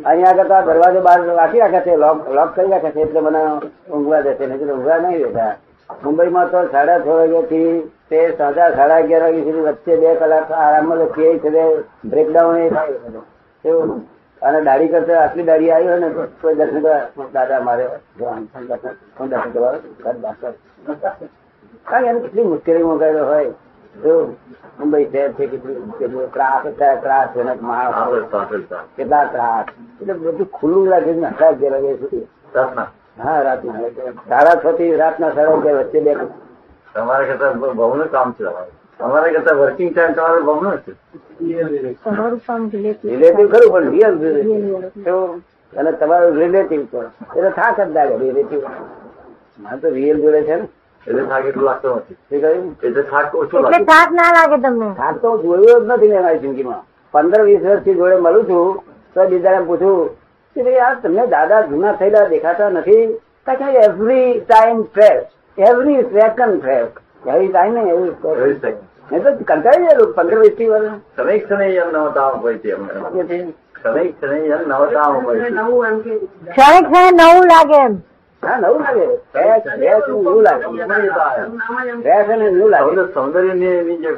અહીંયા કરતા દરવાજો બહાર રાખી રાખ્યા છે લોક લોક કરી રાખ્યા છે, એટલે મને ઊંઘવા દેશે નહીં ઊંઘવા નહીં દેતા મુંબઈમાં તો સાડા છ વાગ્યાથી તે સાડા સાડા અગિયાર વાગ્યા સુધી વચ્ચે બે કલાક આરામમાં તો કે છે બ્રેકડાઉન એ થાય અને દાઢી કરતા આટલી દાઢી આવી હોય ને કોઈ દર્શન દાદા મારે. દર્શન કરવા. કારણ કે એને કેટલી મુશ્કેલીમાં ગયેલો હોય મુંબઈ શહેર છે કેટલી મુશ્કેલીઓ ત્રાસ અત્યારે ત્રાસ છે ને માણસ આગળ પાછળ ચાલ. કેટલા ત્રાસ. એટલે બધું ખુલ્લું રાખે છે ને અઢાર અગિયાર સુધી. હા રાતના સાડા છ થી રાતના સાડા અગિયાર વચ્ચે બે તમારા કરતા બહુનું કામ છે તમારે. કરતા વર્કિંગ ટાઈમ તમારે બહુનો છે. તમારું રિલેટિવ ખરું પણ રિયલ એવું અને તમારું રિલેટિવ તો એટલે થાક જ લાગે રિલેટિવ મારે તો રિયલ જોડે છે ને. એટલે થાક એટલું લાગતો નથી. એટલે થાક ઓછો લાગે. થાક ના લાગે તમને? થાક તો હું જોયો જ નથી મેં મારી જિંદગીમાં. પંદર વીસ વર્ષથી જોડે મળું છું તો બીજાને પૂછું કે ભાઈ આ તમને દાદા જૂના થયેલા દેખાતા નથી? કે every time fresh every second fresh every time ને એવી એવી જ થાય. મેં તો કંટાળી ગયેલું પંદર વીસથી વર્ષ ક્ષણે ક્ષણે એમ નવતા હોય છે ક્ષણે ક્ષણે એમ નવતા હોય છે. ક્ષણે ક્ષણે નવું લાગે એમ. હા નવું લાગે. ફ્રેશ ફ્રેશ એવું લાગે. ફ્રેશ અને એવું લાગે. સૌંદર્યની જે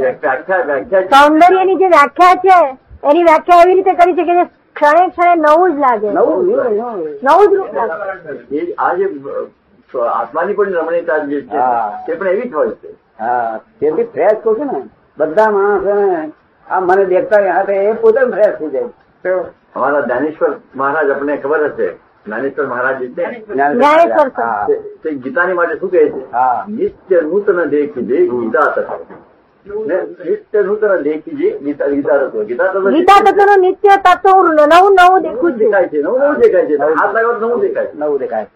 વ્યાખ્યા છે. સૌંદર્યની જે વ્યાખ્યા છે એની વ્યાખ્યા એવી રીતે કરી છે કે ક્ષણે ક્ષણે નવું જ લાગે. નવું નવું જ રૂપ લાગે. આ જે આત્માની પણ રમણીતા જે છે તે પણ એવી જ હોય છે. હા તેથી ફ્રેશ કહું છું ને બધા માણસોને આ મને દેખતા હાથે એ પોતે ફ્રેશ થઈ જાય. અમારા દાનેશ્વર મહારાજ આપણને ખબર હશે જ્ઞાનેશ્વર મહારાજ જે તે ગીતાની માટે શું કહે છે? નિત્ય નૂતન દેખી ગીતા તત્વ. નિત્ય નૂતન દેખી ગીતા ગીતા તત્વ. ગીતા તત્વ ગીતા તત્વનું નિત્ય તત્વ નવું નવું દેખું દેખાય છે. નવું નવું દેખાય છે. હાથ નવું દેખાય નવું દેખાય.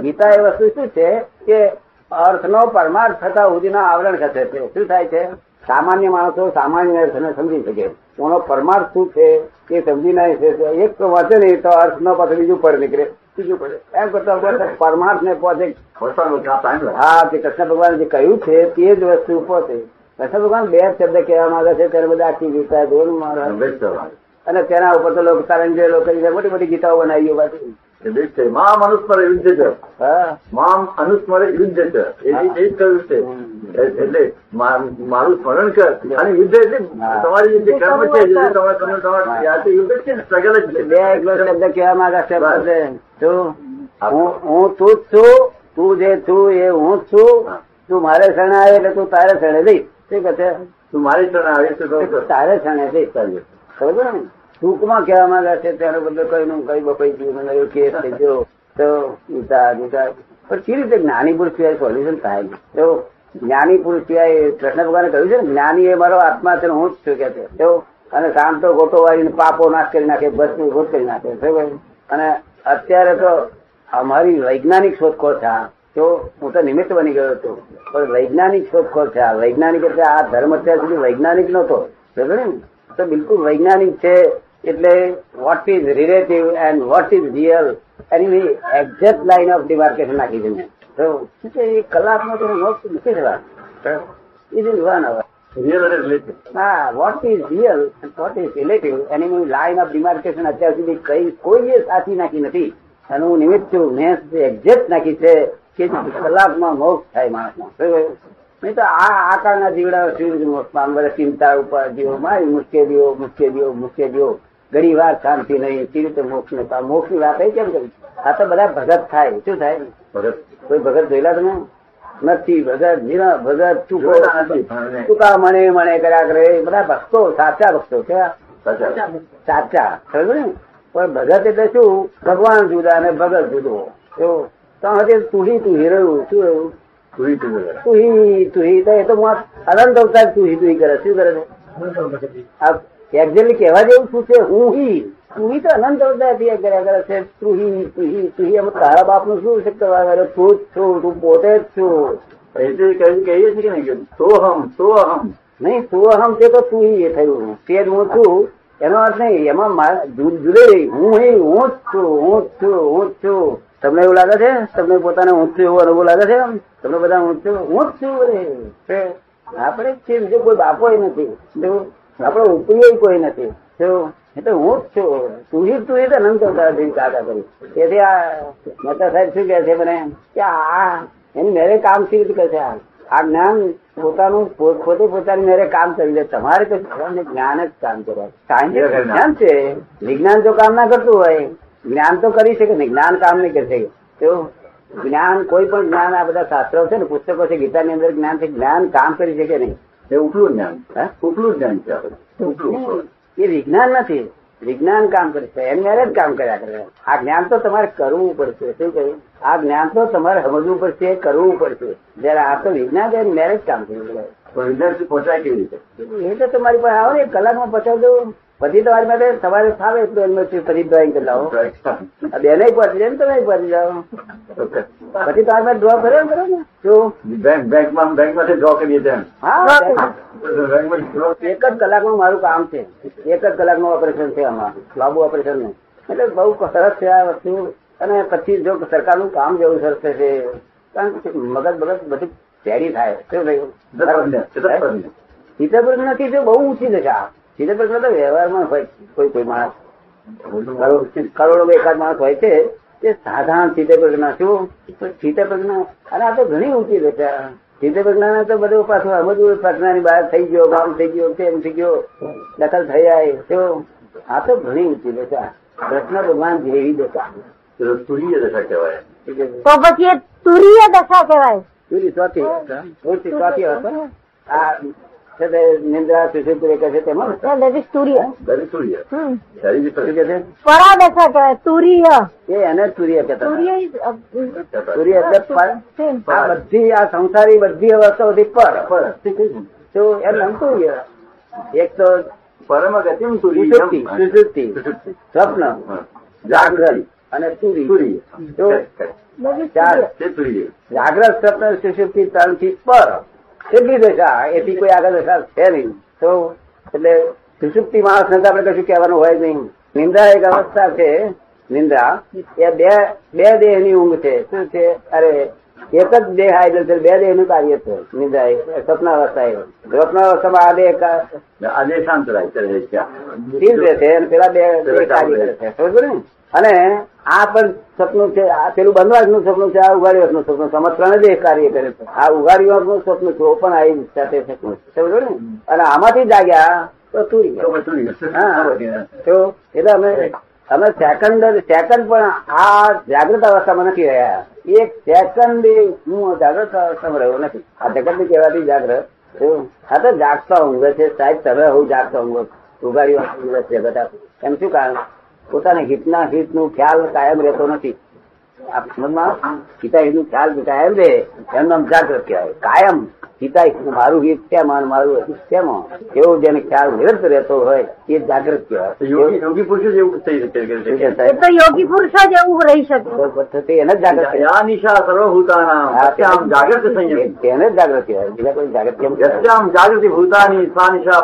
ગીતા એ વસ્તુ શું છે કે અર્થનો પરમાર્થ થતા સુધીના આવરણ ખસે છે. શું થાય છે? સામાન્ય માણસો સામાન્ય અર્થને સમજી શકે. એનો પરમાર્થ શું છે એ સમજી ના શકે. એક વાંચે નહીં તો અર્થ ન પાછું બીજું પર નીકળે. બીજું પડે એમ કરતા પરમાર્થ ને લાગે હા તે કૃષ્ણ ભગવાન જે કહ્યું છે તે જ વસ્તુ પહોંચે કૃષ્ણ ભગવાન બે શબ્દ કહેવા માંગે છે ત્યારે બધા આખી ગીતા સવાલ. અને તેના ઉપર તો લોકો તારંગે લોકો મોટી મોટી ગીતાઓ બનાવી પાછી એ છે મામ અનુસ્મરે યુદ્ધ છે. હા. મામ અનુસ્મરે યુદ્ધ છે. એ એ જ કહ્યું છે. એટલે મારું સ્મરણ કર. અને યુદ્ધ એટલે તમારી જે કર્મ છે તમારે તમે તમારે યાદ યુદ્ધ છે ને, જ છે. બે એકલો શબ્દ કહેવા માંગા છે તું હું. તું જ છું તું જે છું એ હું જ છું. તું મારે શરણે આવે એટલે તું તારે શરણે દઈશ શું કહે છે? તું મારી શરણે તું તારે શરણે દઈશ ચાલ્યો ને ટૂંકમાં કહેવા માંગે છે, તેનો બદલો કઈ કઈ બપાઈ ગયું કેસ થઈ ગયો, તો ઉતાર ઉતાર. પણ કેવી રીતે જ્ઞાની પુરુષ સિવાય સોલ્યુશન થાય તો જ્ઞાની પુરુષ સિવાય કૃષ્ણ ભગવાને કહ્યું છે ને, જ્ઞાની એ મારો આત્મા છે હું જ છું, કે તો અને શાંતો ગોટો વાળીને પાપો નાશ કરી નાખે બસ ગોટ કરી નાખે અને અત્યારે તો અમારી વૈજ્ઞાનિક શોધખોળ છે. તો હું તો નિમિત્ત બની ગયો હતો. પણ વૈજ્ઞાનિક શોધખોળ છે, આ વૈજ્ઞાનિક એટલે આ ધર્મ અત્યાર સુધી વૈજ્ઞાનિક નહોતો. ને? તો બિલકુલ વૈજ્ઞાનિક છે એટલે what is relative and what is real any exact line of demarcation નાખી છે તો એ કલાકમાં તો મોક્ષ નથી થવા ઇઝ ઇઝ વન અવર. હા what is real what is relative any line of demarcation અત્યાર સુધી કઈ કોઈએ સાચી નાખી નથી. અને હું નિમિત્ત છું મેં એક્ઝેક્ટ નાખી છે કે કલાકમાં મોક્ષ થાય માણસમાં. નહીં તો આ આકારના જીવડા શું મોક્ષ પામે? બધા ચિંતા ઉપર જીવો મારી મુશ્કેલીઓ મુશ્કેલીઓ મુશ્કેલીઓ ઘણી વાર શાંતિ નહીં કેવી રીતે મોક્ષ ને મોક્ષની વાત કેમ કરી? આ તો બધા ભગત થાય. શું થાય? ભગત. કોઈ ભગત જોયેલા તમે? નથી ભગત નિરા ભગત ચૂકો નથી, ચૂકા મને મને કર્યા કરે. બધા ભક્તો સાચા ભક્તો કેવા સાચા. સાચા. સમજો ને પણ ભગત એટલે શું? ભગવાન જુદા અને ભગત જુદો. એવું. તો તુહી તુહી રહ્યું શું રહ્યું? તુહી તુહી તુહી તો એ તો અનંત અવતાર તુહી તુહી કરે. શું કરે છે? આ એક્ઝેક્ટલી કહેવા જેવું શું છે? હું હી તુહી તો અનંત અવતારથી કર્યા કરે છે. તુહી તુહી તુહી અમે તારા બાપનું શું છે કરવા કરે? તું જ છું તું પોતે જ છું. એટલે કહીએ છીએ કે નહીં કે સોહમ સોહમ નહીં સોહમ તે તો તું એ થયું તે જ હું છું. એનો અર્થ નહીં એમાં જુદે હું એ હું જ છું હું જ છું હું જ છું. તમને એવું લાગે છે? તમને પોતાને હું છું એવો અનુભવ લાગે છે તમને બધા હું છું હું જ છું. તે આપણે જ છીએ બીજો કોઈ બાપો નથી. આપણો ઉપરી કોઈ નથી. એટલે હું જ છું. તું જ તું જ અનંત કાકા કરું. તેથી આ મહેતા સાહેબ શું કહે છે મને? કે આ એની મેરે કામ કેવી રીતે કરશે આ? આ જ્ઞાન પોતાનું પોતે પોતાની મેરે કામ કરી દે તમારે તો જ્ઞાન જ કામ કરવા. સાયન્સ જ્ઞાન છે. વિજ્ઞાન જો કામ ના કરતું હોય. જ્ઞાન તો કરી શકે નહીં જ્ઞાન કામ નહીં કરી શકે. તો જ્ઞાન કોઈ પણ જ્ઞાન આ બધા શાસ્ત્રો છે ને પુસ્તકો છે ગીતાની અંદર જ્ઞાન છે. જ્ઞાન કામ કરી શકે નહીં. એ ઉપલું જ્ઞાન ઉપલું જ્ઞાન છે ઉપલું એ વિજ્ઞાન નથી. વિજ્ઞાન કામ કરે છે. એની મેરે જ કામ કર્યા કરે. આ જ્ઞાન તો તમારે કરવું પડશે. શું કહ્યું? આ જ્ઞાન તો તમારે સમજવું પડશે કરવું પડશે. જયારે આ તો વિજ્ઞાન એમ મેરેજ મેરે જ કામ કર્યું. વિદ્યાર્થી પહોંચાય કેવી રીતે? એ તો તમારી પાસે આવે ને કલાકમાં પચાવી દઉં. પછી તમારી માટે સવારે ફાવે એટલું એમાં પછી ડ્રોઈંગ કરી લાવો બેને પહોંચી જાય ને તમે પહોંચી જાઓ. પછી તમારી પાસે ડ્રો કર્યો ને કરો ને. શું? બેંક બેંકમાં બેંકમાંથી ડ્રો કરીએ તેમ હા એક જ કલાકનું મારું કામ છે. એક જ કલાકનું ઓપરેશન છે આમાં. લાંબુ ઓપરેશનનું એટલે બહુ સરસ છે આ વસ્તુ. અને પછી જો સરકારનું કામ જેવું સરસ છે કારણ કે મગજ મગજ બધું રેડી થાય. શું. થયું? નથી જો બહુ ઊંચી છે આ સીતાપ્રજ્ઞ તો વ્યવહારમાં હોય કોઈ કોઈ માણસ કરોડો કરોડો એકાદ માણસ હોય છે તે સાધારણ સીતાપ્રજ્ઞ શું? સીતાપ્રજ્ઞ અને આ તો ઘણી ઊંચી છે. પ્રજ્ઞા તો બધું પાછું સમજવું પ્રજ્ઞાની બહાર થઈ ગયો ગામ થઈ ગયો તેમ થઈ ગયો દખલ થઈ જાય તો આ તો ઘણી ઊંચી દશા કૃષ્ણ ભગવાન જેવી દશા તુરીય દશા કહેવાય. તો પછી તુરીય દશા કહેવાય. તુરી ચોથી ચોથી હતો. આ છે તે નિંદ્રા સુશુદ્ધ કહે છે? તેમાં સૂર્ય સૂર્ય પરા એ એને સૂર્ય કહેતા સૂર્ય એટલે આ બધી આ સંસારી બધી અવસ્થાઓથી પર તો એમ સૂર્ય એક તો પરમ ગતિ તુરીય? સુષુપ્તિ સુષુપ્તિ સ્વપ્ન. જાગરણ અને સૂર્ય તુરીય. તો That is ચાર. તુરીય. તે તુરીય. જાગ્રત સ્વપ્ન સુષુપ્તિ ત્રણથી પર. એટલી દશા એથી કોઈ આગળ દશા છે નહીં. તો એટલે સુસુપ્તિ માણસ ને આપણે કશું કહેવાનું હોય નહીં. નિંદ્રા એક અવસ્થા છે નિંદ્રા. એ બે બે દેહની ઊંઘ છે. શું છે? અરે એક જ દેહ આવેલો છે બે દેહનું કાર્ય છે. નિંદ્રા એ સ્વપ્ન અવસ્થા એ. સ્વપ્ન અવસ્થામાં આ દેહ કા- આજે શાંત રાય છે પેલા બે બે કાર્ય કરે છે. સમજ ને? અને આ પણ સપનું છે આ પેલું બંધવાસનું સપનું છે આ ઉઘાડી નું સપનું આમાં ત્રણે દેહ કાર્ય કરે છે. આ ઉઘાડી નું સપનું છે પણ આવી સાથે સપનું છે. સમજો ને? અને આમાંથી જાગ્યા તો તુરી તો હા. તો એટલે અમે અમે સેકન્ડ સેકન્ડ પણ આ જાગૃત અવસ્થામાં નથી રહ્યા. એક સેકન્ડ હું જાગૃત અવસ્થામાં રહ્યો નથી. આ સેકન્ડ કહેવાથી જાગૃત હા તો જાગતા ઊંઘે છે. સાહેબ તમે હું જાગતા ઊંઘો ઉગાડી ઊંઘે છે. બધા એમ શું કારણ? પોતાને હિતના હિતનું ખ્યાલ કાયમ રહેતો નથી. આ સમજમાં? હિતા હિતનું ખ્યાલ કાયમ રહે એનું નામ જાગૃત કહેવાય. કાયમ હિતા મારું હિત અને મારું હિત કેમ એવો જેને ખ્યાલ નિરંતર રહેતો હોય એ જાગૃત કહેવાય. યોગી પુરુષ જ એવું થઈ શકે? તો યોગી પુરુષ જ એવું રહી શકે. પદ્ધતિ એને જ જાગૃત નિશા સર્વભૂતાનામ જાગૃત સંયમ. તેને જ જાગૃત કહેવાય. બીજા કોઈ જાગૃત કેમ જાગૃતિ ભૂતાની સા નિશા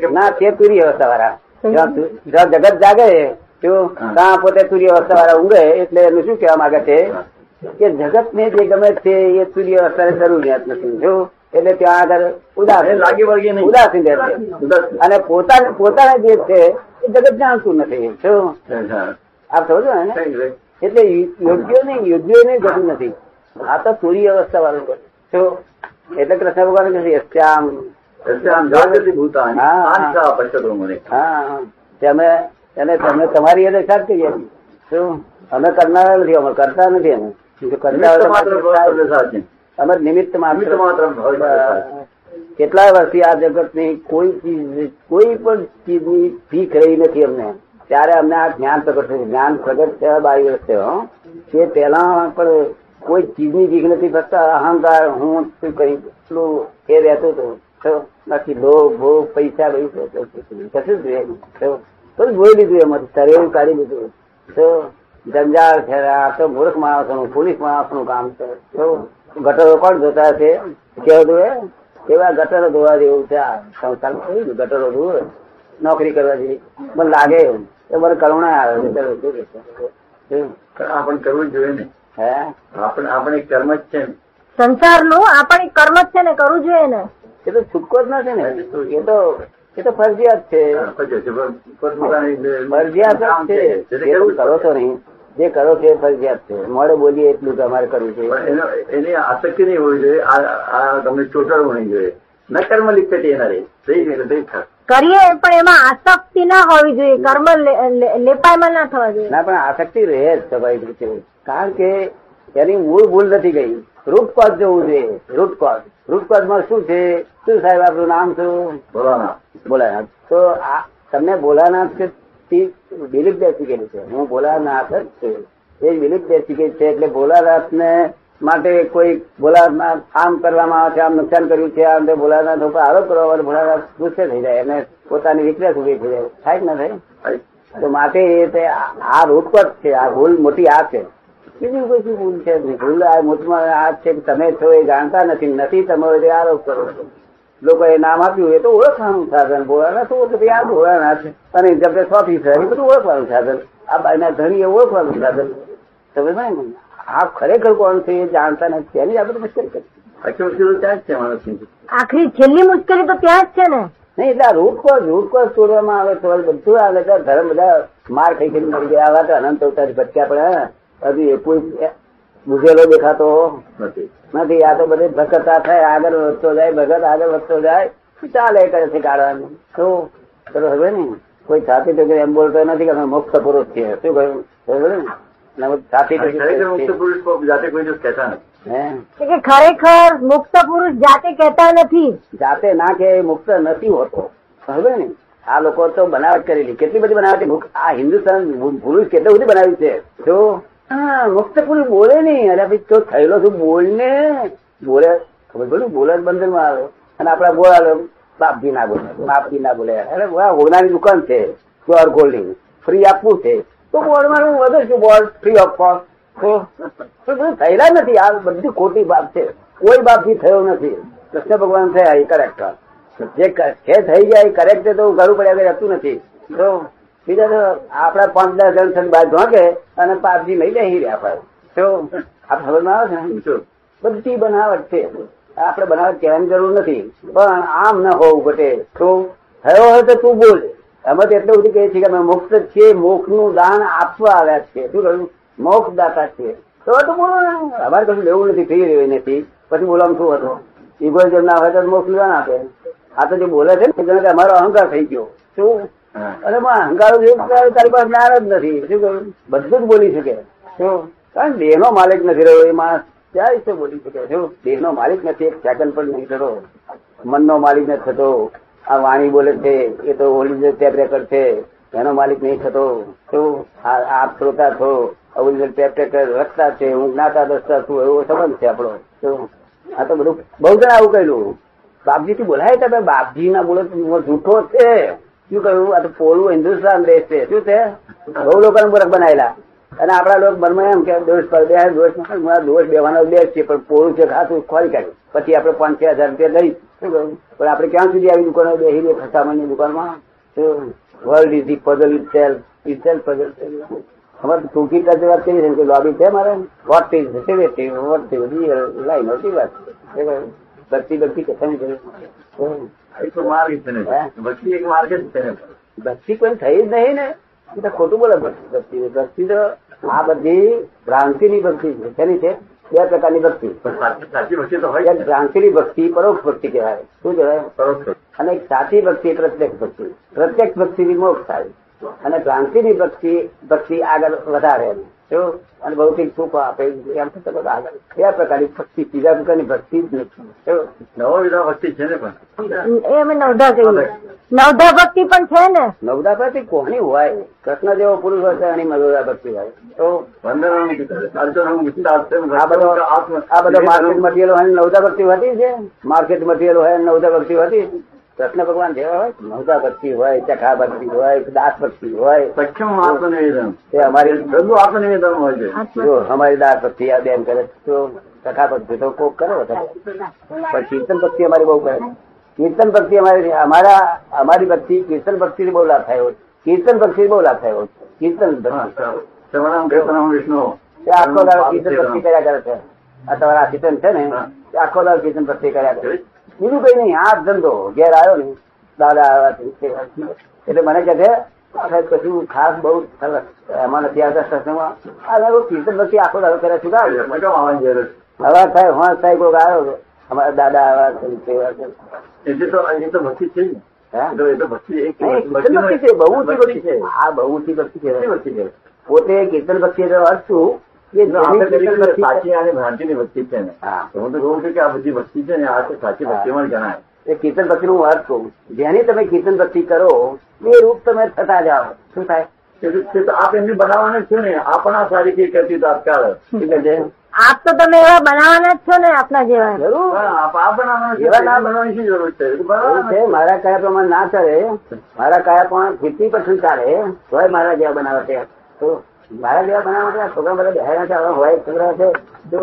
કે ના તે પીરી અવસ્થા વાળા જગત જાગે ત્યાં પોતે સૂર્ય અવસ્થા વાળા ઊંઘે એટલે એનું શું કહેવા માંગે છે? કે જગત ને જે ગમે છે એ સૂર્ય અવસ્થાની જરૂરિયાત નથી. જો એટલે ત્યાં આગળ ઉદાસીન લાગી વળગી નહીં. ઉદાસીન રહે અને પોતાને પોતાને જે છે એ જગત જાણતું નથી. શું આપ સમજો ને. એટલે યોગ્ય નહીં યોગ્ય નહીં જતું નથી. આ તો સૂર્ય અવસ્થા વાળું જો શું એટલે કૃષ્ણ ભગવાન કહે શ્યામ તમે અને તમે તમારી એને દશા કહીએ શું? અમે કરનારા નથી અમે કરતા નથી અમે. કરતા અમે નિમિત્ત માત્ર. કેટલાય વર્ષથી આ જગતની કોઈ ચીજ કોઈ પણ ચીજની ભીખ રહી નથી અમને. ત્યારે અમને આ જ્ઞાન પ્રગટ થયું. જ્ઞાન પ્રગટ થયા બાવી વર્ષ તે પહેલા પણ કોઈ ચીજની ભીખ નથી ફક્ત અહંકાર હું શું કરી એટલું એ રહેતું હતું. તો બાકી લોભ ભોગ પૈસા પૈસા કશું જ રહે તો બધું જોઈ લીધું એમાંથી તરેવું કાઢી લીધું. તો જંજાળ છે આ તો મૂર્ખ માણસોનું પોલીસ માણસનું કામ છે. તો ગટરો કોણ જોતા છે કેવું જોવે એવા ગટરો ધોવા જેવું છે? આ સંસ્થામાં કહ્યું ગટરો ધોવે? નોકરી કરવા જેવી. મને લાગે એવું. તો મને કરુણા આવે. છે? આપણે કરવું જોઈએ ને. હે? આપણે આપણે કર્મ જ છે ને. સંસારનું આપણે કર્મ જ છે ને કરવું જોઈએ ને. એ તો છૂટકો જ નથી ને. એ તો એ તો ફરજિયાત છે. ફરજિયાત જ છે જે કરો છો નહીં જે કરો છો એ ફરજિયાત છે. મોડે બોલીએ એટલું તમારે કરવું છે. એની આસક્તિ નહીં હોવી જોઈએ. આ તમને ચોટાડવું નહીં જોઈએ. ન કર્મ લિપ્યતે ગયું થઈ કરીએ પણ એમાં આસક્તિ ના હોવી જોઈએ. કર્મ લેપાયમાં ના થવા જોઈએ. ના પણ આસક્તિ રહે જ સ્વાભાવિક રીતે. કારણ કે એની મૂળ ભૂલ નથી ગઈ. રૂટ કોઝ જોવું જોઈએ. રૂટ કોઝ રૂટ શું છે? શું સાહેબ આપણું નામ શું? બોલાનાથ બોલાનાથ તો આ તમને બોલાનાથ કે બિલીફ બેસી ગયેલી છે. હું બોલાનાથ જ છું. એ બિલીફ બેસી ગઈ છે એટલે બોલાનાથને માટે કોઈ ભોલાનાથ આમ કરવામાં આવે છે આમ નુકસાન કર્યું છે આમ બોલાનાથ ભોલાનાથ ઉપર આરોપ કરવા ભોલાનાથ ગુસ્સે થઈ જાય. અને પોતાની વીકનેસ ઊભી થઈ જાય. થાય ના થાય. તો માટે એ આ આ રૂટપટ છે આ ભૂલ મોટી આ છે. બીજું કશું ભૂલ છે ભૂલ આ મોટમાં આ છે કે તમે છો એ જાણતા નથી. નથી તમે આરોપ કરો છો. લોકોએ નામ આપ્યું એ તો ઓળખવાનું સાધન. ભોળાના તો પછી આ ભોળાના છે. અને જબે સોફી છે એ બધું ઓળખવાનું સાધન. આ બાયના ધણી એ ઓળખવાનું સાધન. તમે ને આ ખરેખર કોણ છે એ જાણતા નથી. એની આપણે મુશ્કેલી કરી. આખી મુશ્કેલી ત્યાં જ છે આખરી છેલ્લી મુશ્કેલી તો ત્યાં જ છે ને. નહીં એટલે આ રૂટ કોઝ રૂટ કોઝ તોડવામાં આવે તો બધું આવે. તો ધર્મ બધા માર ખાઈ ખાઈ મરી ગયા. આવા તો અનંત અવતાર ભટક્યા પણ હજુ એ કોઈ બુઝેલો દેખાતો નથી. નથી આ તો બધે ભગતા થાય આગળ વધતો જાય ભગત આગળ વધતો જાય ચાલે કરે છે કાઢવાનું તો ચલો હવે ને કોઈ છાતી ટોકી એમ બોલતો નથી કે અમે મુક્ત પુરુષ છીએ શું કહ્યું બરોબર ને અને અમે છાતી અને ખરેખર મુક્ત ટોકી પુરુષ જાતે કોઈ દિવસ કહેતા નથી હે એટલે કે ખરેખર મુક્ત પુરુષ જાતે કહેતા નથી જાતે ના કે એ મુક્ત નથી હોતો સમજે ને આ લોકો તો બનાવટ કરેલી કેટલી બધી બનાવટ મુક- આ હિન્દુસ્તાન પુરુષ કેટલી બધી બનાવી છે જો હા મુક્ત પુરુષ બોલે નહીં? અરે ભાઈ તો થયેલો છું બોલ ને બોલે, ખબર પડ્યું બોલે જ બંધનમાં આવે. અને આપડા બોલા બાપજી ના બોલે. બાપજી ના બોલે. અરે હોનાની દુકાન છે. પ્યોર ગોલ્ડિંગ ફ્રી આપવું છે. તો બોર્ડમાં હું વધુ છું. બોર્ડ ફ્રી ઓફ કોસ્ટ થયેલા નથી. આ બધી ખોટી બાપ છે. કોઈ બાપથી થયો નથી. કૃષ્ણ ભગવાન થયા, એ કરેક્ટ જે છે થઈ જાય કરેક્ટ તો ઘરું પડ્યા રહેતું નથી. બીજા તો આપડા પાંચ દસ જણ થઈને બાદ ધોકે અને પાપજી નહીં બેસી રહ્યા આપણે તો આ ખબર ના આવે છે ને? બધી બનાવટ છે. આપણે બનાવટ કહેવાની જરૂર નથી. પણ આમ ન હોવું ઘટે. તો થયો હોય તો તું બોલ. અમે તો એટલું બધું કહીએ છીએ કે અમે મુક્ત છીએ મોક્ષનું દાન આપવા આવ્યા છીએ. શું કહ્યું? મોક્ષ દાતા છીએ. તો તો બોલો ને. અમારે કશું લેવું નથી ફ્રી રહ્યું નથી. પછી બોલવાનું શું હતું? ઇગોઇઝમ ના હોય તો મોક્ષનું દાન આપે. આ તો જે બોલે છે ને અમારો અહંકાર થઈ ગયો. શું? માં અહંકાર તારી પાસે જ્ઞાન જ નથી. શું કહ્યું બધું જ બોલી શકે. શું? કારણ દેહ નો માલિક નથી રહ્યો એ માણસ ક્યાં રીતે બોલી શકે? શું? દેહ નો માલિક નથી એક સેકન્ડ પણ નહીં થતો. મનનો માલિક નથી થતો. આ વાણી બોલે છે એ તો ઓરિજિનલ ટેપ રેકર્ડ છે એનો માલિક નહીં થતો. શું? આપ શ્રોતા છો ઓરિજિનલ ટેપ રેકર્ડ રખતા છે હું જ્ઞાતા દસતા છું એવો સંબંધ છે આપણો. શું? આ તો બધું બહુ જણા આવું કહેલું બાપજી થી બોલાય તમે? બાપજી ના બોલે તો જૂઠો છે. શું કહ્યું? આ તો પોલું હિન્દુસ્તાન દેશ છે. શું છે? બહુ લોકો મૂર્ખ બનાવેલા અને આપણા લોકો મનમાં એમ કે દોષ પર બે દોષ દોષ બેવાનો દેશ છે, પણ પોલું છે ખાતું ખોરી કાઢ્યું. પછી આપણે પાંચ છ હજાર રૂપિયા લઈ. શું કહ્યું? પણ આપણે ક્યાં સુધી આવી દુકાનો બેસી રહીએ ફસામણની દુકાનમાં world is the puzzle self it self puzzle અમારે ટૂંકી કાચી વાત કરી છે લોબી છે મારે? What is what is line હતી વાત. ભક્તિ ભક્તિ કથાની જરૂર. એ તો માર્ગ છે ને ભક્તિ એક માર્ગ જ છે ને ભક્તિ કોઈ થઈ જ નહીં ને. એ તો ખોટું બોલે ભક્તિ. ભક્તિ તો આ બધી ભ્રાંતિની ભક્તિ છે. શેની છે? બે પ્રકારની ભક્તિ. સાચી ભક્તિ તો હોય એક ભ્રાંતિની ભક્તિ પરોક્ષ ભક્તિ કહેવાય. શું કહેવાય? પરોક્ષ અને એક સાચી ભક્તિ પ્રત્યક્ષ ભક્તિ. પ્રત્યક્ષ ભક્તિથી મોક્ષ થાય. અને ભ્રાંતિની ભક્તિ ભક્તિ આગળ વધારે એમ. અને ભૌતિક સુખ આપે એમ તો બધા આગળ. કયા પ્રકારની ભક્તિ? બીજા પ્રકારની ભક્તિ જ નથી. નવો વિધા ભક્તિ છે ને પણ? એ અમે નવધા કહીએ નવધા ભક્તિ પણ છે ને? નવધા ભક્તિ કોની હોય? કૃષ્ણ જેવો પુરુષ હોય તો એની નવદા ભક્તિ હોય. તો? આ બધો આ બધો માર્કેટ મટીરિયલ હોય નવધા નવદા ભક્તિ હોતી છે. માર્કેટ મટીરિયલ હોય નવધા નવદા ભક્તિ હોતી છે? કૃષ્ણ ભગવાન જેવા હોય મમતા ભક્તિ હોય ચખા ભક્તિ હોય દાસ ભક્તિ હોય. સક્ષમ આત્મનિવેદન? તે અમારી બધું આત્મનિવેદન હોય છે. જો અમારી દાસ ભક્તિ આ બેન કરે તો ચખા ભક્તિ તો કોક કરે પણ કીર્તન ભક્તિ અમારી બહુ કરે. કીર્તન ભક્તિ અમારી અમારા અમારી ભક્તિ કીર્તન ભક્તિ બહુ લાભ થયો કીર્તન ભક્તિ બહુ લાભ થયો કીર્તન ભક્તિ. વિષ્ણુ. આખો દાડો કીર્તન ભક્તિ કર્યા કરે છે. આ તમારા આશીતન છે ને? આખો દાડો કીર્તન ભક્તિ કર્યા કરે બીજું કઈ નહીં આ ધંધો. ઘેર આવ્યો ને દાદા આવ્યા. એટલે મને કહે છે "આ સાહેબ કશું ખાસ બહુ સરસ એમાં નથી આવતા સત્સંગમાં આ કીર્તન નથી આખો દાદો કરે શું આવ્યો હવા થાય હા સાહેબ કોઈક આવ્યો અમારા દાદા આવ્યા છે એટલે તો એ તો ભક્તિ છે ને. પોતે કીર્તન ભક્તિ અર્થ શું કે જો આપણે જેની કહીએ કીર્તન કે ભક્તિ સાચી અને ભ્રાંતિની ભક્તિ છે ને હા તો હું તો કહું છું કે આ બધી ભક્તિ છે ને આ તો સાચી ભક્તિમાં જ ગણાય એ કીર્તન ભક્તિ નું અર્થ કહું જેની તમે કીર્તન ભક્તિ કરો એ રૂપ તમે થતા જાઓ શું થાય તે તો- તે તો આપ એમની બનાવવાના જ છો ને આપણા સારી કઈ કરતી તાત્કાળ શું કહે છે આપ તો તમે એવા બનાવવાના જ છો ને આપના જેવા જરૂર હા, આપ આ બનાવવાના છો. એવા ના બનાવવાની શી જરૂર છે એ તો એવું બનાવવાના છે મારા કયા પ્રમાણે ના કરે મારા કયા પ્રમાણે ફિફ્ટી પર્સન્ટ ચાલે તોય મારા જેવા બનાવે છે તો મારા જેવા બનાવવા માટે છોકરા બધા બહેરા છે હવે હોય છોકરા છે જો